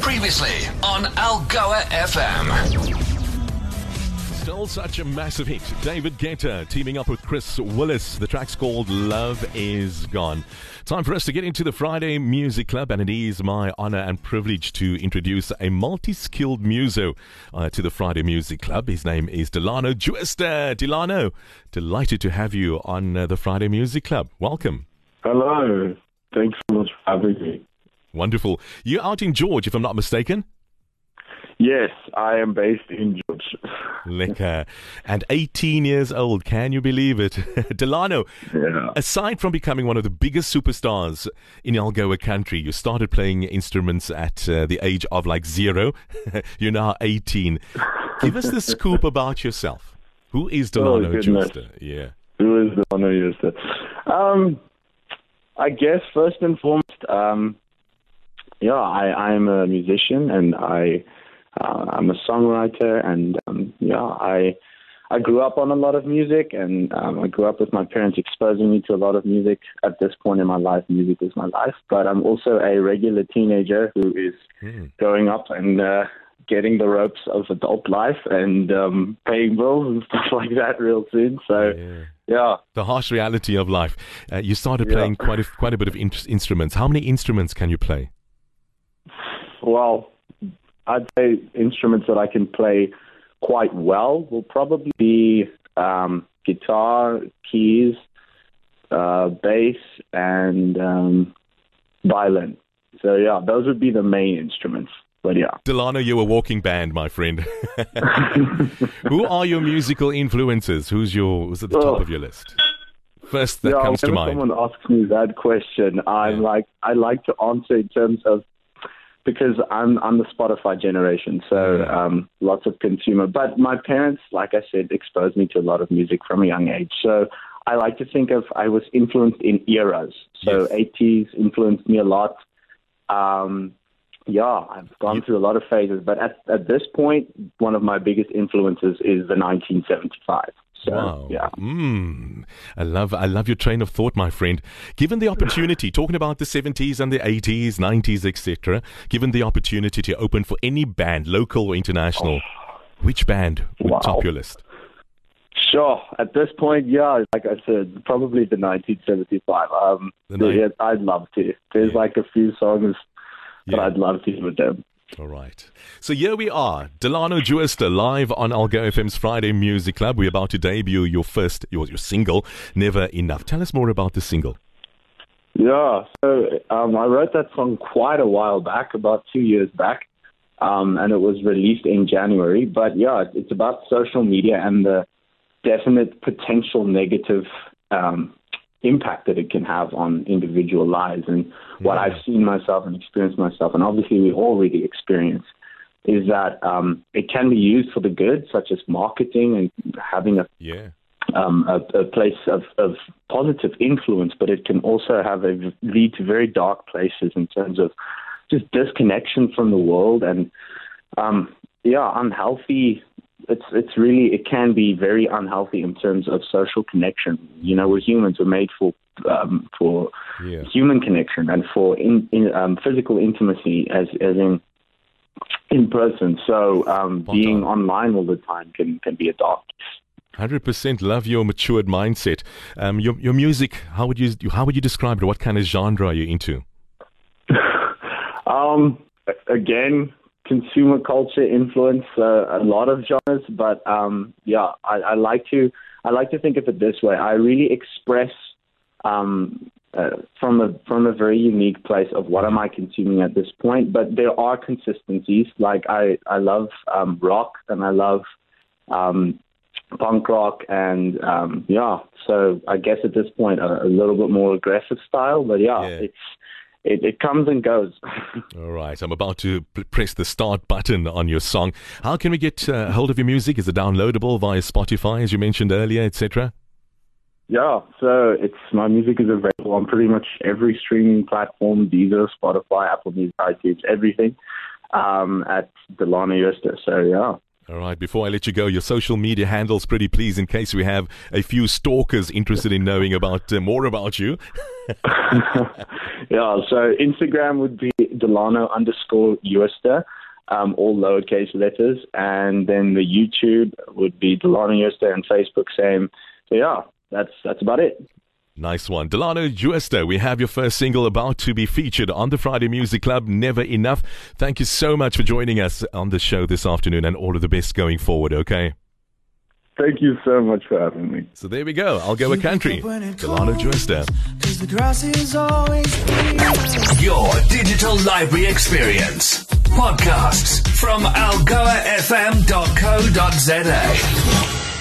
Previously on Algoa FM. Still such a massive hit. David Guetta teaming up with Chris Willis. The track's called Love Is Gone. Time for us to get into the Friday Music Club, and it is my honor and privilege to introduce a multi skilled muso uh, to the Friday Music Club. His name is Delano Jooste. Delano, delighted to have you on uh, the Friday Music Club. Welcome. Hello. Thanks so much for having me. Wonderful. You're out in George, if I'm not mistaken. Yes, I am based in George. Lekker. And 18 years old, can you believe it? Delano, Yeah. aside from becoming one of the biggest superstars in Algoa country, you started playing instruments at uh, the age of like zero. You're now 18. Give us the scoop about yourself. Who is Delano goodness. Jooste? Yeah. Who is Delano Jooste? Um, I guess first and foremost, um, yeah, I, I'm a musician and I, uh, I'm a songwriter and um, yeah, I, I grew up on a lot of music and um, I grew up with my parents exposing me to a lot of music. At this point in my life, music is my life. But I'm also a regular teenager who is Mm. growing up and uh, getting the ropes of adult life and um, paying bills and stuff like that real soon. So Yeah. yeah, The harsh reality of life. Uh, you started Yeah. playing quite a, quite a bit of in- instruments. How many instruments can you play? Well, I'd say instruments that I can play quite well will probably be um, guitar, keys, uh, bass, and um, violin. So yeah, those would be the main instruments. But yeah. Delano, you're a walking band, my friend. Who are your musical influences? Who's your who's at the top Oh. of your list? First that yeah, comes to mind. someone asks me that question, I'm Yeah. like, I like to answer in terms of because I'm I'm the Spotify generation, so um, lots of consumer. But my parents, like I said, exposed me to a lot of music from a young age. So I like to think of I was influenced in eras. So Yes. 80s influenced me a lot. Um, yeah, I've gone through a lot of phases, but at at this point, one of my biggest influences is the 1975. So Wow. yeah. Mm. I love I love your train of thought, my friend. Given the opportunity, talking about the 70s and the 80s, 90s, etc., given the opportunity to open for any band, local or international, which band would Wow. top your list? Sure. At this point, yeah, like I said, probably the 1975. Um, The yeah, I'd love to. There's Yeah. like a few songs that Yeah. I'd love to with them. All right. So here we are, Delano Jooste, live on Algoa FM's Friday Music Club. We're about to debut your first, your, your single, Never Enough. Tell us more about the single. Yeah. So um, I wrote that song quite a while back, about two years back, um, and it was released in January. But yeah, it's about social media and the definite potential negative um, impact that it can have on individual lives. And what I've seen myself and experienced myself, and obviously we all really experience, is that um, it can be used for the good, such as marketing and having a Yeah. um, a, a place of, of positive influence, but it can also have a lead to very dark places in terms of just disconnection from the world and um, yeah, unhealthy. It's it's really it can be very unhealthy in terms of social connection. You know, we're humans. We're made for um, for Yeah. human connection and for in, in um, physical intimacy, as as in in person. So um, being on. online all the time can can be a dark. Hundred percent love your matured mindset. Um, your your music. How would you how would you describe it? What kind of genre are you into? Um, again, consumer culture influence uh, a lot of genres, but um, yeah, I, I like to I like to think of it this way. I really express um, uh, from a from a very unique place of what am I consuming at this point. But there are consistencies. Like I I love um, rock and I love um, punk rock and um, yeah. So I guess at this point a, a little bit more aggressive style. But yeah, Yeah. it's it, it comes and goes. All right, I'm about to press the start button on your song. How can we get uh, hold of your music? Is it downloadable via Spotify, as you mentioned earlier, etc.? Yeah, so it's my music is available on pretty much every streaming platform: Deezer, Spotify, Apple Music, iTunes, everything. Um, at Delano Jooste. So yeah, All right, before I let you go, your social media handles, pretty please, in case we have a few stalkers interested in knowing about uh, more about you. yeah, so Instagram would be Delano underscore Jooste, um, all lowercase letters, and then the YouTube would be Delano Jooste, and Facebook same. So yeah, that's that's about it. Nice one. Delano Jooste, we have your first single about to be featured on the Friday Music Club, Never Enough. Thank you so much for joining us on the show this afternoon and all of the best going forward, okay? Thank you so much for having me. So there we go. Algoa country. Delano Jooste. the grass is always Your digital library experience. Podcasts from algoafm.co.za.